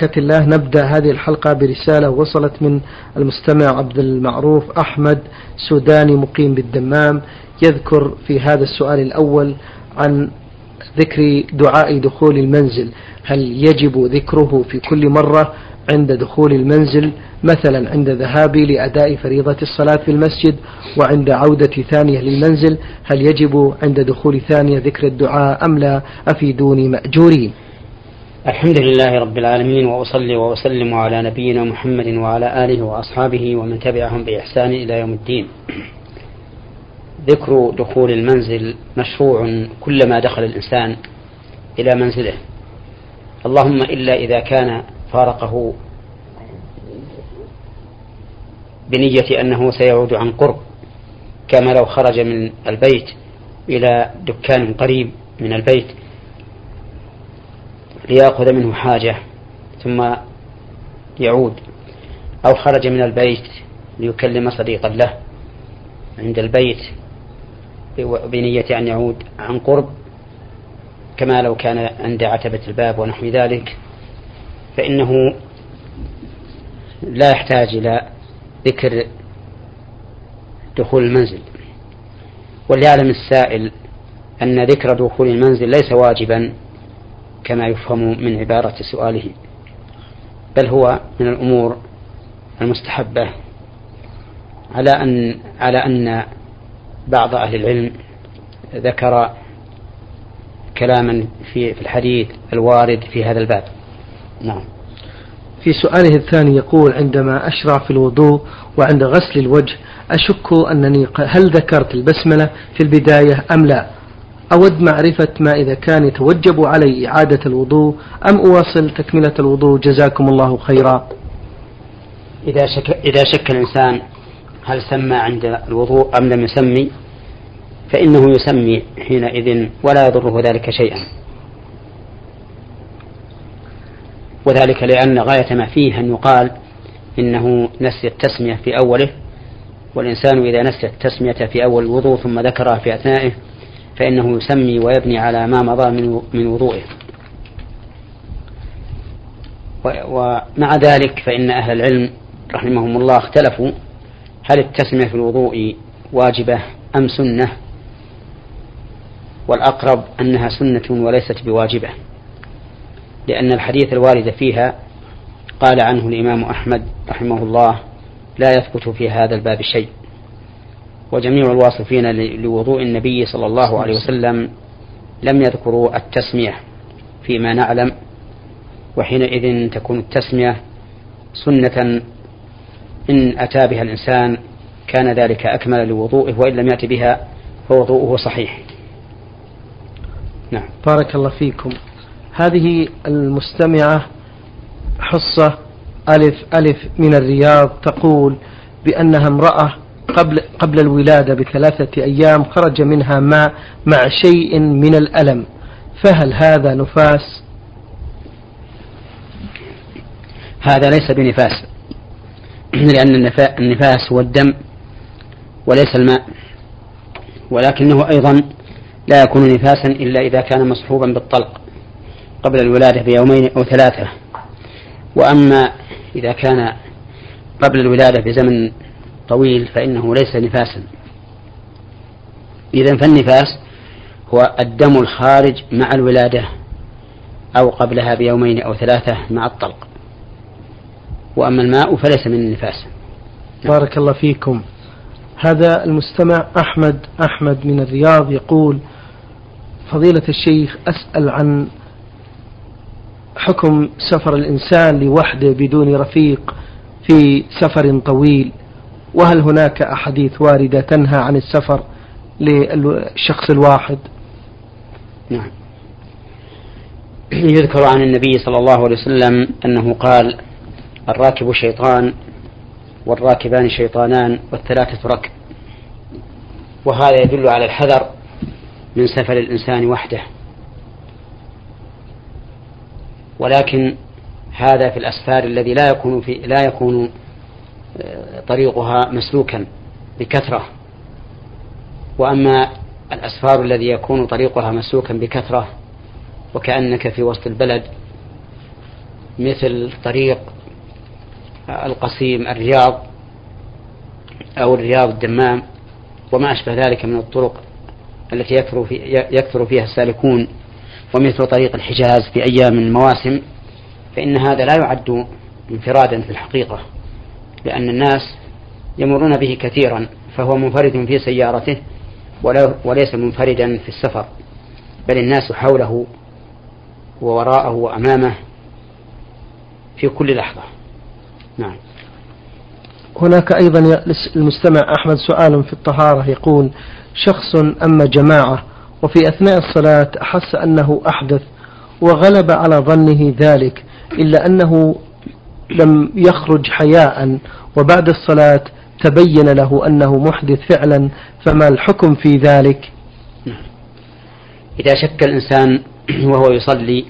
بركة الله نبدأ هذه الحلقة برسالة وصلت من المستمع عبد المعروف أحمد سوداني مقيم بالدمام يذكر في هذا السؤال الأول عن ذكر دعاء دخول المنزل. هل يجب ذكره في كل مرة عند دخول المنزل؟ مثلا عند ذهابي لأداء فريضة الصلاة في المسجد وعند عودة ثانية للمنزل هل يجب عند دخول ثانية ذكر الدعاء أم لا؟ أفيدوني مأجورين. الحمد لله رب العالمين وأصلي وأسلم على نبينا محمد وعلى آله وأصحابه ومن تبعهم بإحسان إلى يوم الدين. ذكر دخول المنزل مشروع كلما دخل الإنسان إلى منزله. اللهم إلا إذا كان فارقه بنية أنه سيعود عن قرب كما لو خرج من البيت إلى دكان قريب من البيت ليأخذ منه حاجة ثم يعود أو خرج من البيت ليكلم صديقا له عند البيت بنية أن يعود عن قرب كما لو كان عند عتبة الباب ونحو ذلك فإنه لا يحتاج إلى ذكر دخول المنزل. وليعلم السائل أن ذكر دخول المنزل ليس واجبا كما يفهم من عبارة سؤاله. بل هو من الأمور المستحبة على أن على أن بعض أهل العلم ذكر كلاما في في الحديث الوارد في هذا الباب. نعم. في سؤاله الثاني يقول عندما أشرع في الوضوء وعند غسل الوجه أشك أنني هل ذكرت البسملة في البداية أم لا؟ أود معرفة ما إذا كان يتوجب علي إعادة الوضوء أم أواصل تكملة الوضوء؟ جزاكم الله خيرا. إذا شك, إذا شك الإنسان هل سمى عند الوضوء أم لم يسمي فإنه يسمي حينئذ ولا يضره ذلك شيئا. وذلك لأن غاية ما فيه أن يقال إنه نسي التسمية في أوله والإنسان إذا نسي التسمية في أول الوضوء ثم ذكرها في أثنائه فإنه يسمي ويبني على ما مضى من من وضوئه. ومع ذلك فإن أهل العلم رحمهم الله اختلفوا هل التسمية في الوضوء واجبة أم سنة؟ والأقرب أنها سنة وليست بواجبة لأن الحديث الوارد فيها قال عنه الإمام أحمد رحمه الله لا يثبت في هذا الباب شيء. وجميع الواصفين لوضوء النبي صلى الله عليه وسلم لم يذكروا التسمية فيما نعلم وحينئذ تكون التسمية سنة إن أتى بها الإنسان كان ذلك أكمل لوضوءه وإن لم يأتي بها فوضوءه صحيح. نعم. بارك الله فيكم. هذه المستمعة حصة ألف ألف من الرياض تقول بأنها امرأة قبل قبل الولادة بثلاثة أيام خرج منها ماء مع شيء من الألم فهل هذا نفاس؟ هذا ليس بنفاس لأن النفاس هو الدم وليس الماء ولكنه أيضا لا يكون نفاسا إلا إذا كان مصحوبا بالطلق قبل الولادة بيومين أو ثلاثة وأما إذا كان قبل الولادة بزمن طويل فإنه ليس نفاسا. إذا فالنفاس هو الدم الخارج مع الولادة أو قبلها بيومين أو ثلاثة مع الطلق. وأما الماء فليس من النفاس. بارك الله فيكم. هذا المستمع أحمد أحمد من الرياض يقول فضيلة الشيخ أسأل عن حكم سفر الإنسان لوحده بدون رفيق في سفر طويل. وهل هناك أحاديث واردة تنهى عن السفر للشخص الواحد؟ نعم. يذكر عن النبي صلى الله عليه وسلم أنه قال الراكب شيطان والراكبان شيطانان والثلاثة ركب. وهذا يدل على الحذر من سفر الإنسان وحده. ولكن هذا في الأسفار الذي لا يكون في لا يكون طريقها مسلوكا بكثرة. وأما الأسفار الذي يكون طريقها مسلوكا بكثرة وكأنك في وسط البلد مثل طريق القصيم الرياض أو الرياض الدمام وما أشبه ذلك من الطرق التي يكثر, في يكثر فيها السالكون ومثل طريق الحجاز في أيام المواسم فإن هذا لا يعد انفرادا في الحقيقة. لأن الناس يمرون به كثيرا فهو منفرد في سيارته وليس منفردا في السفر بل الناس حوله ووراءه وأمامه في كل لحظة. نعم. هناك أيضا المستمع أحمد سؤال في الطهارة يقول شخص أما جماعة وفي أثناء الصلاة أحس أنه أحدث وغلب على ظنه ذلك إلا أنه لم يخرج حياء وبعد الصلاة تبين له أنه محدث فعلا فما الحكم في ذلك؟ إذا شك الإنسان وهو يصلي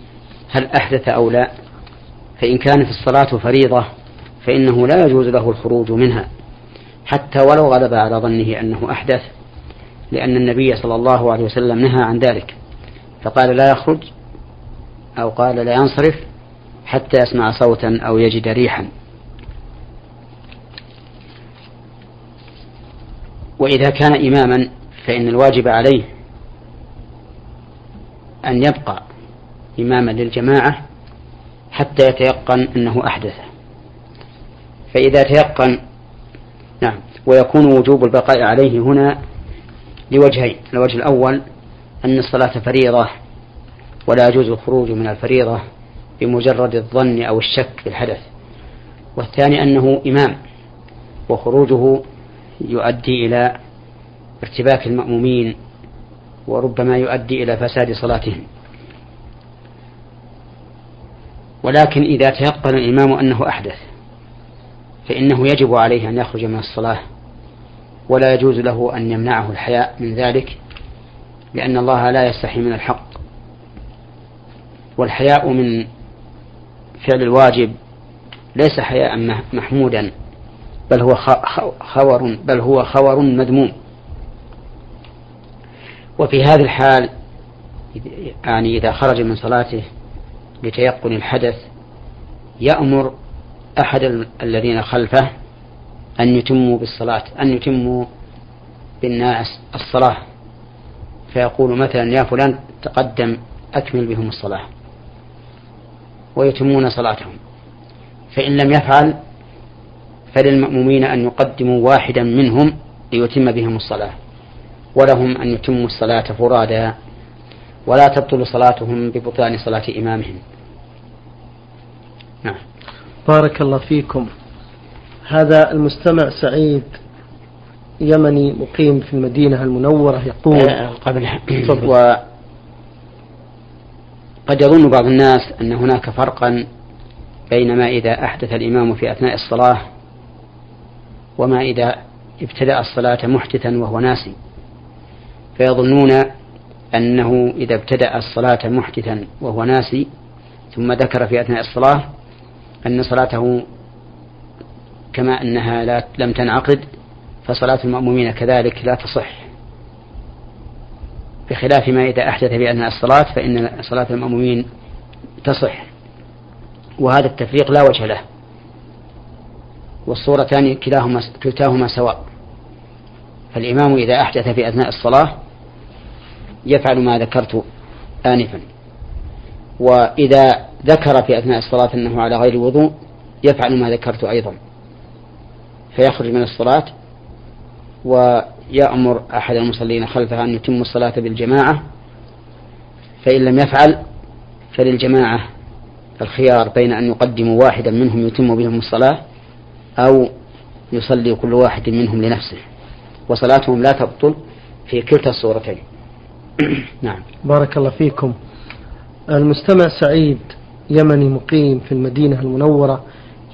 هل أحدث أو لا فإن كانت الصلاة فريضة فإنه لا يجوز له الخروج منها حتى ولو غلب على ظنه أنه أحدث لأن النبي صلى الله عليه وسلم نهى عن ذلك فقال لا يخرج أو قال لا ينصرف حتى يسمع صوتا أو يجد ريحا. وإذا كان إماما فإن الواجب عليه أن يبقى إماما للجماعة حتى يتيقن أنه أحدث. فإذا تيقن نعم ويكون وجوب البقاء عليه هنا لوجهين. الوجه الأول أن الصلاة فريضة ولا يجوز الخروج من الفريضة. بمجرد الظن أو الشك في الحدث. والثاني أنه إمام وخروجه يؤدي إلى ارتباك المأمومين وربما يؤدي إلى فساد صلاتهم. ولكن إذا تيقن الإمام أنه أحدث فإنه يجب عليه أن يخرج من الصلاة ولا يجوز له أن يمنعه الحياء من ذلك لأن الله لا يستحي من الحق. والحياء من فعل الواجب ليس حياء محمودا بل هو خور بل هو خور مذموم. وفي هذه الحال يعني إذا خرج من صلاته لتيقن الحدث يأمر أحد الذين خلفه أن يتموا بالصلاة أن يتموا بالناس الصلاة. فيقول مثلا يا فلان تقدم أكمل بهم الصلاة. ويتمون صلاتهم. فإن لم يفعل فللمأمومين أن يقدموا واحدا منهم ليتم بهم الصلاة. ولهم أن يتموا الصلاة فرادا. ولا تبطل صلاتهم ببطلان صلاة إمامهم. نعم. بارك الله فيكم. هذا المستمع سعيد يمني مقيم في المدينة المنورة يقول آه، قبل. قد يظن بعض الناس أن هناك فرقا بين ما إذا أحدث الإمام في أثناء الصلاة وما إذا ابتدأ الصلاة محدثا وهو ناسي. فيظنون أنه إذا ابتدأ الصلاة محدثا وهو ناسي ثم ذكر في أثناء الصلاة أن صلاته كما أنها لا لم تنعقد فصلاة المأمومين كذلك لا تصح. بخلاف ما إذا أحدث أثناء الصلاة فإن صلاة المأمومين تصح. وهذا التفريق لا وجه له. والصورتان كلاهما كلتاهما سواء. فالإمام إذا أحدث في أثناء الصلاة يفعل ما ذكرت آنفا. وإذا ذكر في أثناء الصلاة أنه على غير وضوء يفعل ما ذكرت أيضا. فيخرج من الصلاة ويأمر أحد المصلين خلفه أن يتم الصلاة بالجماعة فإن لم يفعل فللجماعة الخيار بين أن يقدموا واحدا منهم يتم بهم الصلاة أو يصلي كل واحد منهم لنفسه. وصلاتهم لا تبطل في كلتا الصورتين. نعم. بارك الله فيكم. المستمع سعيد يمني مقيم في المدينة المنورة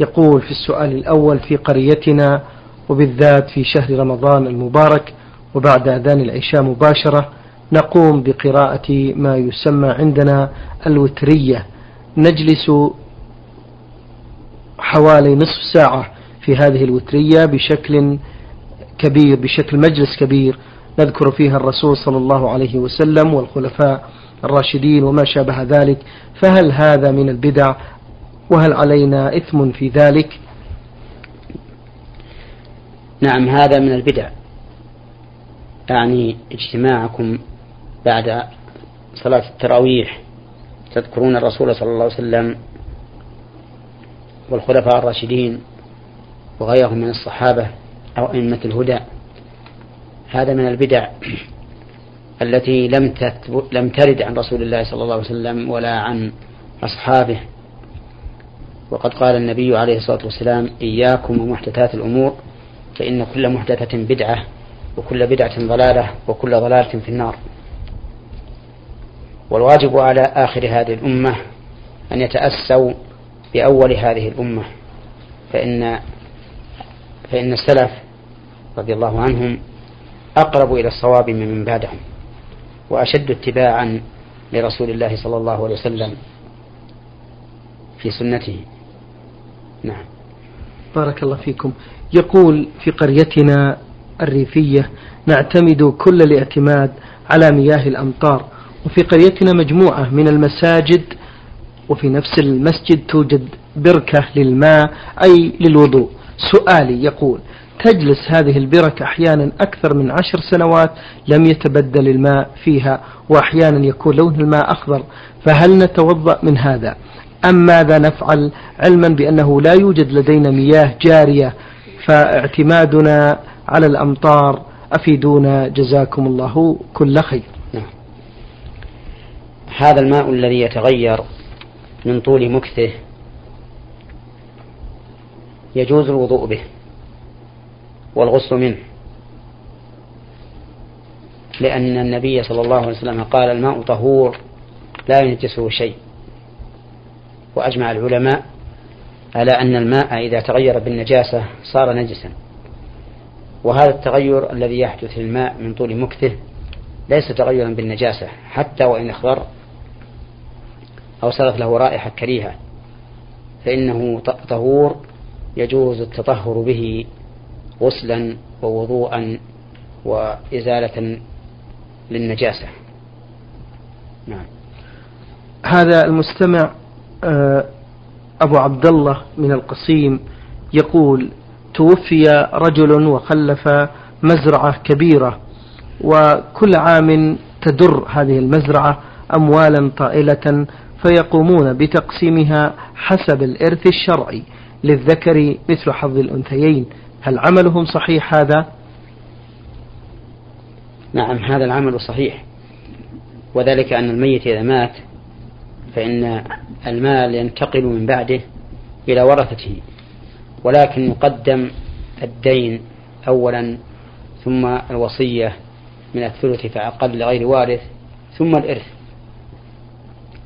يقول في السؤال الأول في قريتنا وبالذات في شهر رمضان المبارك وبعد أذان العشاء مباشرة نقوم بقراءة ما يسمى عندنا الوترية. نجلس حوالي نصف ساعة في هذه الوترية بشكل كبير بشكل مجلس كبير نذكر فيها الرسول صلى الله عليه وسلم والخلفاء الراشدين وما شابه ذلك. فهل هذا من البدع؟ وهل علينا إثم في ذلك؟ نعم هذا من البدع. يعني اجتماعكم بعد صلاة التراويح تذكرون الرسول صلى الله عليه وسلم والخلفاء الراشدين وغيرهم من الصحابة أو أئمة الهدى. هذا من البدع التي لم لم ترد عن رسول الله صلى الله عليه وسلم ولا عن أصحابه. وقد قال النبي عليه الصلاة والسلام إياكم ومحدثات الأمور فإن كل محدثة بدعة وكل بدعة ضلالة وكل ضلالة في النار. والواجب على آخر هذه الأمة أن يتأسوا بأول هذه الأمة. فإن فإن السلف رضي الله عنهم أقرب إلى الصواب ممن بعدهم وأشد اتباعا لرسول الله صلى الله عليه وسلم في سنته. نعم. بارك الله فيكم. يقول في قريتنا الريفية نعتمد كل الاعتماد على مياه الأمطار. وفي قريتنا مجموعة من المساجد وفي نفس المسجد توجد بركة للماء أي للوضوء. سؤالي يقول تجلس هذه البركة أحيانا أكثر من عشر سنوات لم يتبدل الماء فيها وأحيانا يكون لون الماء أخضر فهل نتوضأ من هذا؟ أم ماذا نفعل علما بأنه لا يوجد لدينا مياه جارية فاعتمادنا على الأمطار أفيدونا جزاكم الله كل خير نعم. هذا الماء الذي يتغير من طول مكثه يجوز الوضوء به والغسل منه لأن النبي صلى الله عليه وسلم قال الماء طهور لا ينجسه شيء وأجمع العلماء على أن الماء إذا تغير بالنجاسة صار نجسا. وهذا التغير الذي يحدث للماء من طول مكثه ليس تغيرا بالنجاسة حتى وإن أخضر أو صارت له رائحة كريهة فإنه طهور يجوز التطهر به غسلا ووضوءا وإزالة للنجاسة. نعم. هذا المستمع آه، أبو عبد الله من القصيم يقول توفي رجل وخلف مزرعة كبيرة وكل عام تدر هذه المزرعة أموالا طائلة فيقومون بتقسيمها حسب الإرث الشرعي للذكر مثل حظ الأنثيين هل عملهم صحيح هذا؟ نعم هذا العمل صحيح وذلك أن الميت إذا مات فإن المال ينتقل من بعده إلى ورثته ولكن يقدم الدين أولا ثم الوصية من الثلث فأقل لغير وارث ثم الإرث.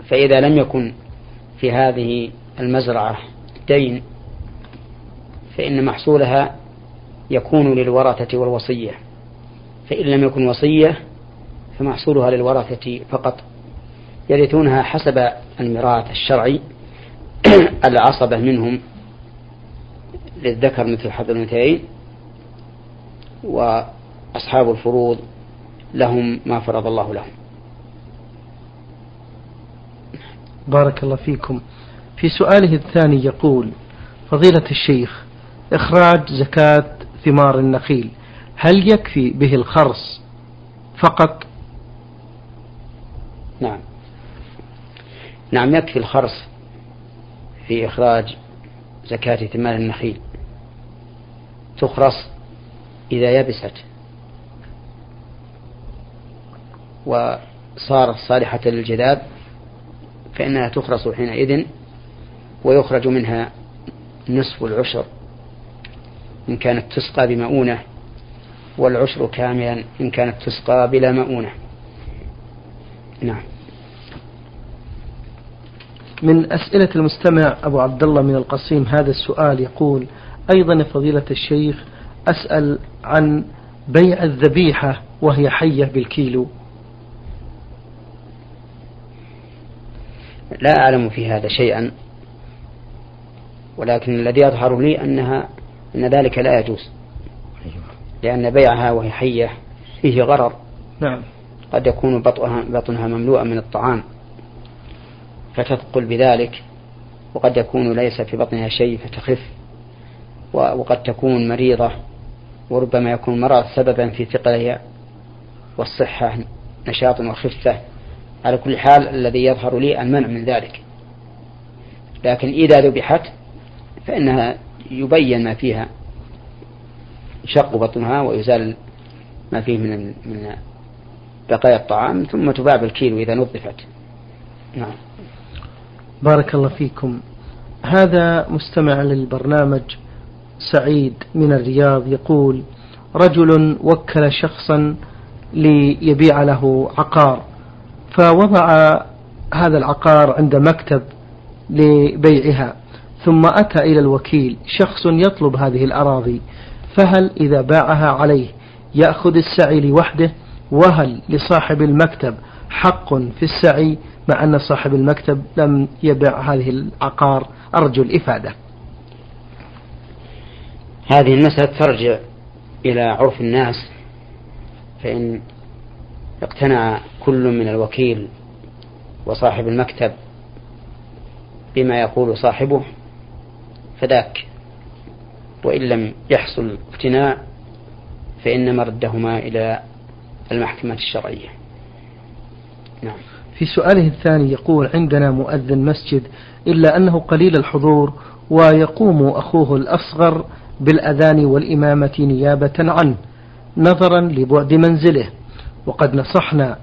فإذا لم يكن في هذه المزرعة دين فإن محصولها يكون للورثة والوصية. فإن لم يكن وصية فمحصولها للورثة فقط. يرثونها حسب الميراث الشرعي. العصبة منهم للذكر مثل حظ الأنثيين وأصحاب الفروض لهم ما فرض الله لهم. بارك الله فيكم. في سؤاله الثاني يقول فضيلة الشيخ إخراج زكاة ثمار النخيل هل يكفي به الخرص فقط؟ نعم. نعم يكفي الخرص في إخراج زكاة ثمار النخيل. تخرص إذا يبست. وصارت صالحة للجذاب فإنها تخرص حينئذ ويخرج منها نصف العشر. إن كانت تسقى بمؤونة والعشر كاملا إن كانت تسقى بلا مؤونة. نعم. من أسئلة المستمع أبو عبد الله من القصيم هذا السؤال يقول أيضا فضيلة الشيخ أسأل عن بيع الذبيحة وهي حية بالكيلو. لا أعلم في هذا شيئا ولكن الذي يظهر لي أنها أن ذلك لا يجوز. لأن بيعها وهي حية فيه غرر. نعم. قد يكون بطنها, بطنها مملوءا من الطعام. فتثقل بذلك وقد يكون ليس في بطنها شيء فتخف وقد تكون مريضة وربما يكون المرض سببا في ثقلها والصحة نشاط وخفة. على كل حال الذي يظهر لي المنع من ذلك. لكن إذا ذبحت فإنها يبين ما فيها شق بطنها ويزال ما فيه من من بقايا الطعام ثم تباع بالكيلو إذا نظفت. نعم. بارك الله فيكم. هذا مستمع للبرنامج سعيد من الرياض يقول رجل وكل شخصا ليبيع له عقار. فوضع هذا العقار عند مكتب لبيعها ثم أتى إلى الوكيل شخص يطلب هذه الأراضي فهل إذا باعها عليه يأخذ السعي لوحده؟ وهل لصاحب المكتب؟ حق في السعي مع أن صاحب المكتب لم يبع هذه العقار أرجو الإفادة. هذه المسألة ترجع إلى عرف الناس فإن اقتنع كل من الوكيل وصاحب المكتب بما يقول صاحبه فذاك. وإن لم يحصل اقتناع فإن مردهما إلى المحكمة الشرعية. نعم. في سؤاله الثاني يقول عندنا مؤذن مسجد إلا أنه قليل الحضور ويقوم أخوه الأصغر بالأذان والإمامة نيابة عنه نظرا لبعد منزله. وقد نصحنا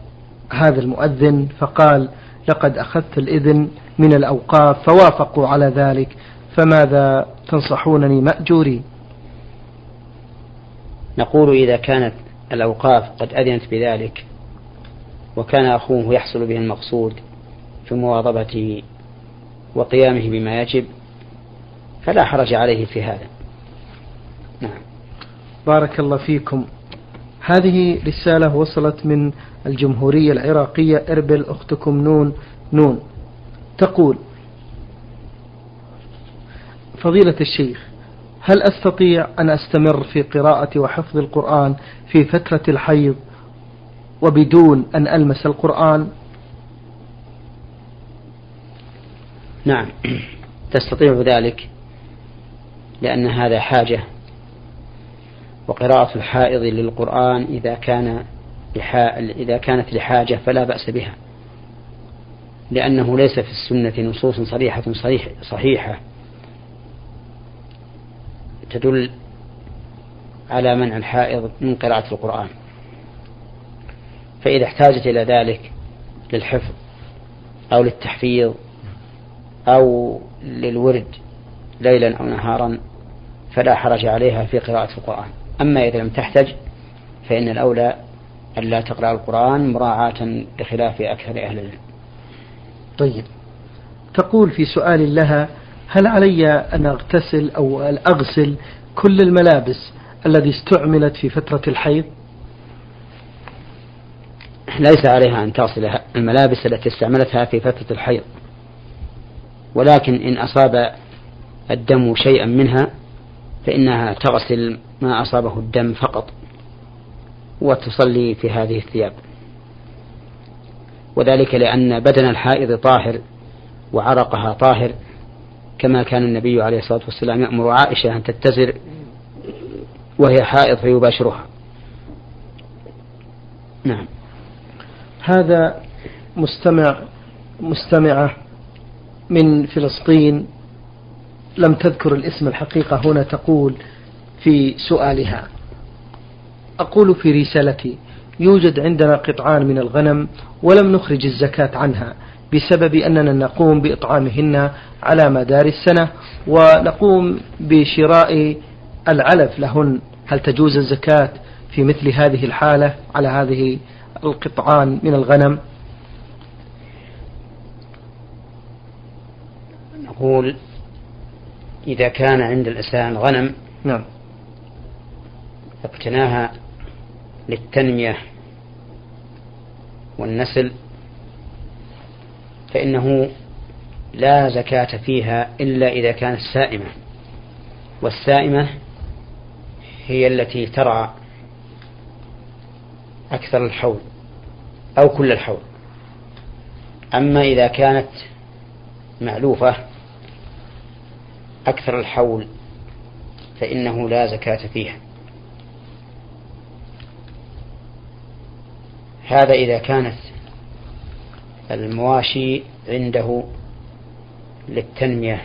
هذا المؤذن فقال لقد أخذت الإذن من الأوقاف فوافقوا على ذلك فماذا تنصحونني مأجوري؟ نقول إذا كانت الأوقاف قد أذنت بذلك وكان أخوه يحصل به المقصود في مواظبته وقيامه بما يجب فلا حرج عليه في هذا. نعم. بارك الله فيكم. هذه رسالة وصلت من الجمهورية العراقية إربل أختكم نون نون. تقول فضيلة الشيخ هل أستطيع أن أستمر في قراءة وحفظ القرآن في فترة الحيض وبدون أن ألمس القرآن. نعم. تستطيع ذلك لأن هذا حاجة. وقراءة الحائض للقرآن إذا كان إذا كانت لحاجة فلا بأس بها. لأنه ليس في السنة نصوص صريحة صريح صحيحة. تدل على منع الحائض من قراءة القرآن. فإذا احتاجت إلى ذلك للحفظ أو للتحفيظ أو للورد ليلا أو نهارا فلا حرج عليها في قراءة القرآن. أما إذا لم تحتج فإن الأولى ألا تقرأ القرآن مراعاة لخلاف أكثر أهل العلم. طيب. تقول في سؤال لها هل علي أن أغتسل أو أغسل كل الملابس التي استعملت في فترة الحيض؟ ليس عليها أن تغسل الملابس التي استعملتها في فترة الحيض. ولكن إن أصاب الدم شيئا منها فإنها تغسل ما أصابه الدم فقط وتصلي في هذه الثياب. وذلك لأن بدن الحائض طاهر وعرقها طاهر كما كان النبي عليه الصلاة والسلام يأمر عائشة أن تتزر وهي حائض فيباشرها. نعم. هذا مستمع مستمعة من فلسطين لم تذكر الاسم الحقيقة هنا تقول في سؤالها. أقول في رسالتي يوجد عندنا قطعان من الغنم ولم نخرج الزكاة عنها بسبب أننا نقوم بإطعامهن على مدار السنة ونقوم بشراء العلف لهن. هل تجوز الزكاة في مثل هذه الحالة على هذه القطعان من الغنم. نقول إذا كان عند الإنسان غنم نعم. اقتناها للتنمية والنسل فإنه لا زكاة فيها إلا إذا كانت سائمة والسائمة هي التي ترعى أكثر الحول. أو كل الحول أما إذا كانت معلوفة أكثر الحول فإنه لا زكاة فيها. هذا إذا كانت المواشي عنده للتنمية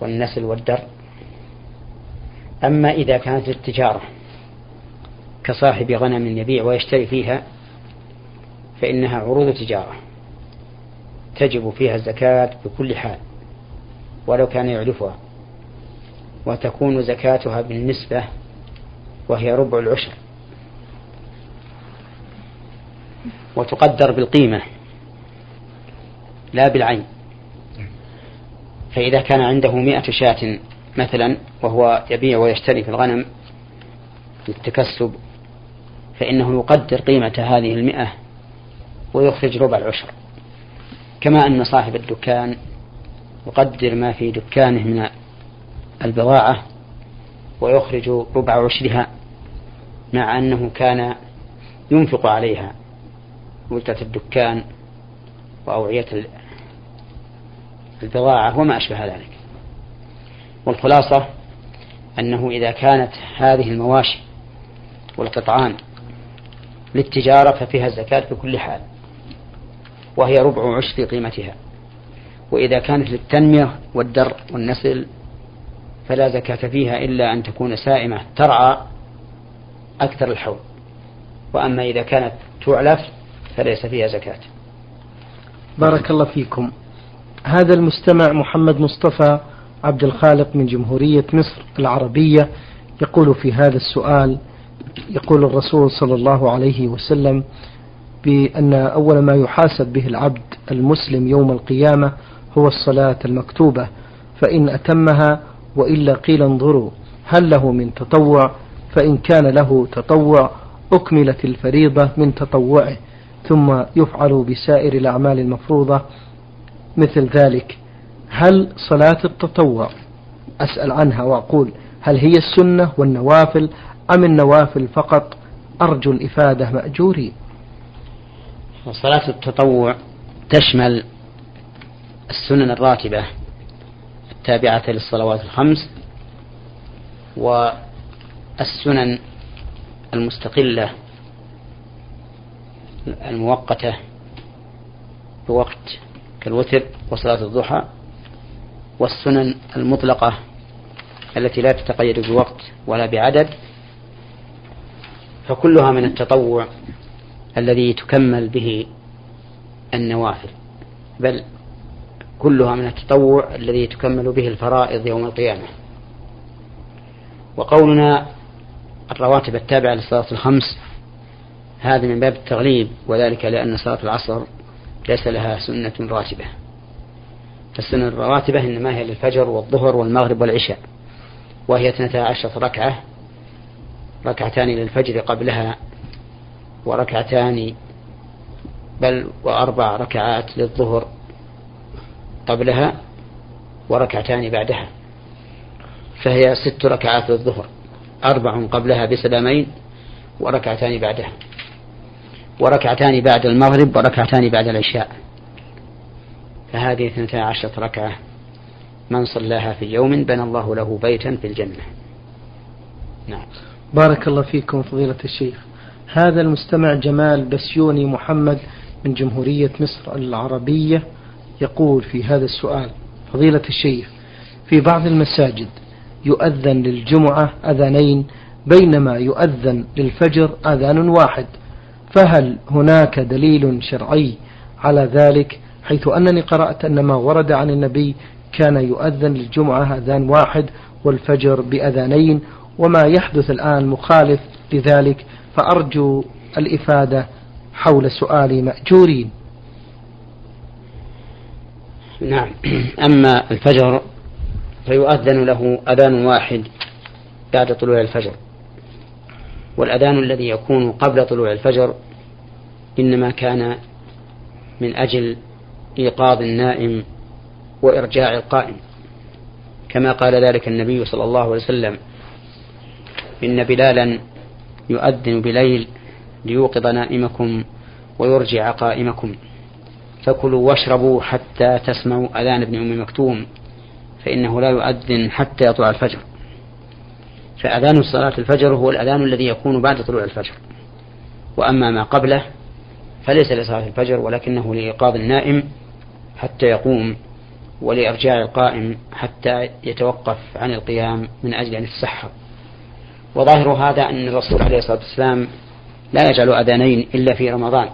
والنسل والدر. أما إذا كانت للتجارة كصاحب غنم يبيع ويشتري فيها فإنها عروض تجارة. تجب فيها الزكاة بكل حال ولو كان يعرفها. وتكون زكاتها بالنسبة وهي ربع العشر. وتقدر بالقيمة لا بالعين. فإذا كان عنده مئة شاة مثلا وهو يبيع ويشتري في الغنم للتكسب فإنه يقدر قيمة هذه المئة ويخرج ربع العشر. كما أن صاحب الدكان يقدر ما في دكانه من البضاعة ويخرج ربع عشرها مع أنه كان ينفق عليها مدة الدكان وأوعية البضاعة وما أشبه ذلك. والخلاصة أنه إذا كانت هذه المواشي والقطعان للتجارة ففيها الزكاة بكل حال. وهي ربع عشر قيمتها. وإذا كانت للتنمية والدر والنسل فلا زكاة فيها إلا أن تكون سائمة ترعى أكثر الحول. وأما إذا كانت تعلف فليس فيها زكاة. بارك الله فيكم. هذا المستمع محمد مصطفى عبد الخالق من جمهورية مصر العربية يقول في هذا السؤال يقول الرسول صلى الله عليه وسلم بأن أول ما يحاسب به العبد المسلم يوم القيامة هو الصلاة المكتوبة فإن أتمها وإلا قيل انظروا هل له من تطوع؟ فإن كان له تطوع أكملت الفريضة من تطوعه ثم يفعل بسائر الأعمال المفروضة مثل ذلك. هل صلاة التطوع؟ أسأل عنها وأقول هل هي السنة والنوافل أم النوافل فقط؟ أرجو الإفادة مأجورين وصلاة التطوع تشمل السنن الراتبة التابعة للصلوات الخمس والسنن المستقلة المؤقتة بوقت كالوتر وصلاة الضحى والسنن المطلقة التي لا تتقيد بوقت ولا بعدد فكلها من التطوع الذي تكمل به النوافل بل كلها من التطوع الذي تكمل به الفرائض يوم القيامة. وقولنا الرواتب التابعة للصلاة الخمس هذا من باب التغليب وذلك لأن صلاة العصر ليس لها سنة راتبة. فالسنة الرواتبة إنما هي للفجر والظهر والمغرب والعشاء وهي اثنتا عشرة ركعة ركعتان للفجر قبلها وركعتان بل وأربع ركعات للظهر قبلها وركعتان بعدها فهي ست ركعات للظهر أربع قبلها بسلامين وركعتان بعدها وركعتان بعد المغرب وركعتان بعد العشاء. فهذه اثنتا عشرة ركعة من صلاها في يوم بنى الله له بيتا في الجنة. نعم. بارك الله فيكم فضيلة الشيخ. هذا المستمع جمال بسيوني محمد من جمهورية مصر العربية يقول في هذا السؤال فضيلة الشيخ في بعض المساجد يؤذن للجمعة أذانين بينما يؤذن للفجر أذان واحد فهل هناك دليل شرعي على ذلك؟ حيث أنني قرأت أن ما ورد عن النبي كان يؤذن للجمعة أذان واحد والفجر بأذانين وما يحدث الآن مخالف لذلك. فأرجو الإفادة حول سؤالي مأجورين. نعم. أما الفجر فيؤذن له أذان واحد بعد طلوع الفجر. والأذان الذي يكون قبل طلوع الفجر إنما كان من أجل إيقاظ النائم وإرجاع القائم. كما قال ذلك النبي صلى الله عليه وسلم إن بلالا يؤذن بليل ليوقظ نائمكم ويرجع قائمكم. فكلوا واشربوا حتى تسمعوا أذان ابن أم مكتوم فإنه لا يؤذن حتى يطلع الفجر. فأذان صلاة الفجر هو الأذان الذي يكون بعد طلوع الفجر. وأما ما قبله فليس لصلاة الفجر ولكنه لإيقاظ النائم حتى يقوم ولإرجاع القائم حتى يتوقف عن القيام من أجل أن يتسحر وظاهر هذا أن الرسول عليه الصلاة والسلام لا يجعل أذانين إلا في رمضان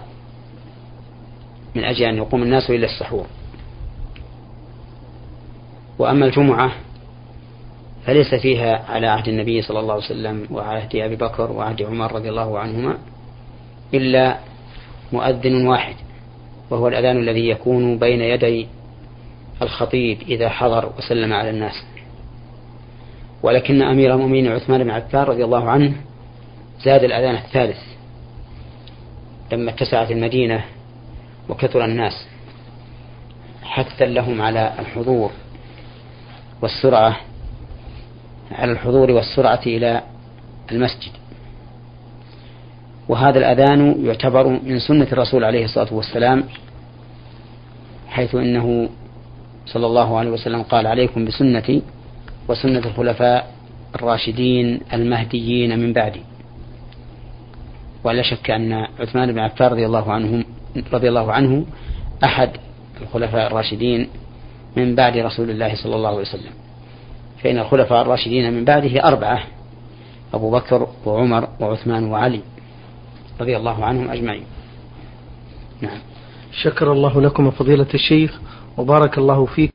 من أجل أن يقوم الناس إلى السحور. وأما الجمعة فليس فيها على عهد النبي صلى الله عليه وسلم وعهد أبي بكر وعهد عمر رضي الله عنهما إلا مؤذن واحد وهو الأذان الذي يكون بين يدي الخطيب إذا حضر وسلم على الناس. ولكن أمير المؤمنين عثمان بن عفان رضي الله عنه زاد الأذان الثالث لما اتسعت المدينة وكثر الناس حثا لهم على الحضور والسرعة على الحضور والسرعة إلى المسجد. وهذا الأذان يعتبر من سنة الرسول عليه الصلاة والسلام حيث إنه صلى الله عليه وسلم قال عليكم بسنتي وسنة الخلفاء الراشدين المهديين من بعدي. ولا شك أن عثمان بن عفان رضي الله عنه رضي الله عنه أحد الخلفاء الراشدين من بعد رسول الله صلى الله عليه وسلم. فإن الخلفاء الراشدين من بعده أربعة أبو بكر وعمر وعثمان وعلي رضي الله عنهم أجمعين. نعم. شكر الله لكم فضيلة الشيخ وبارك الله فيك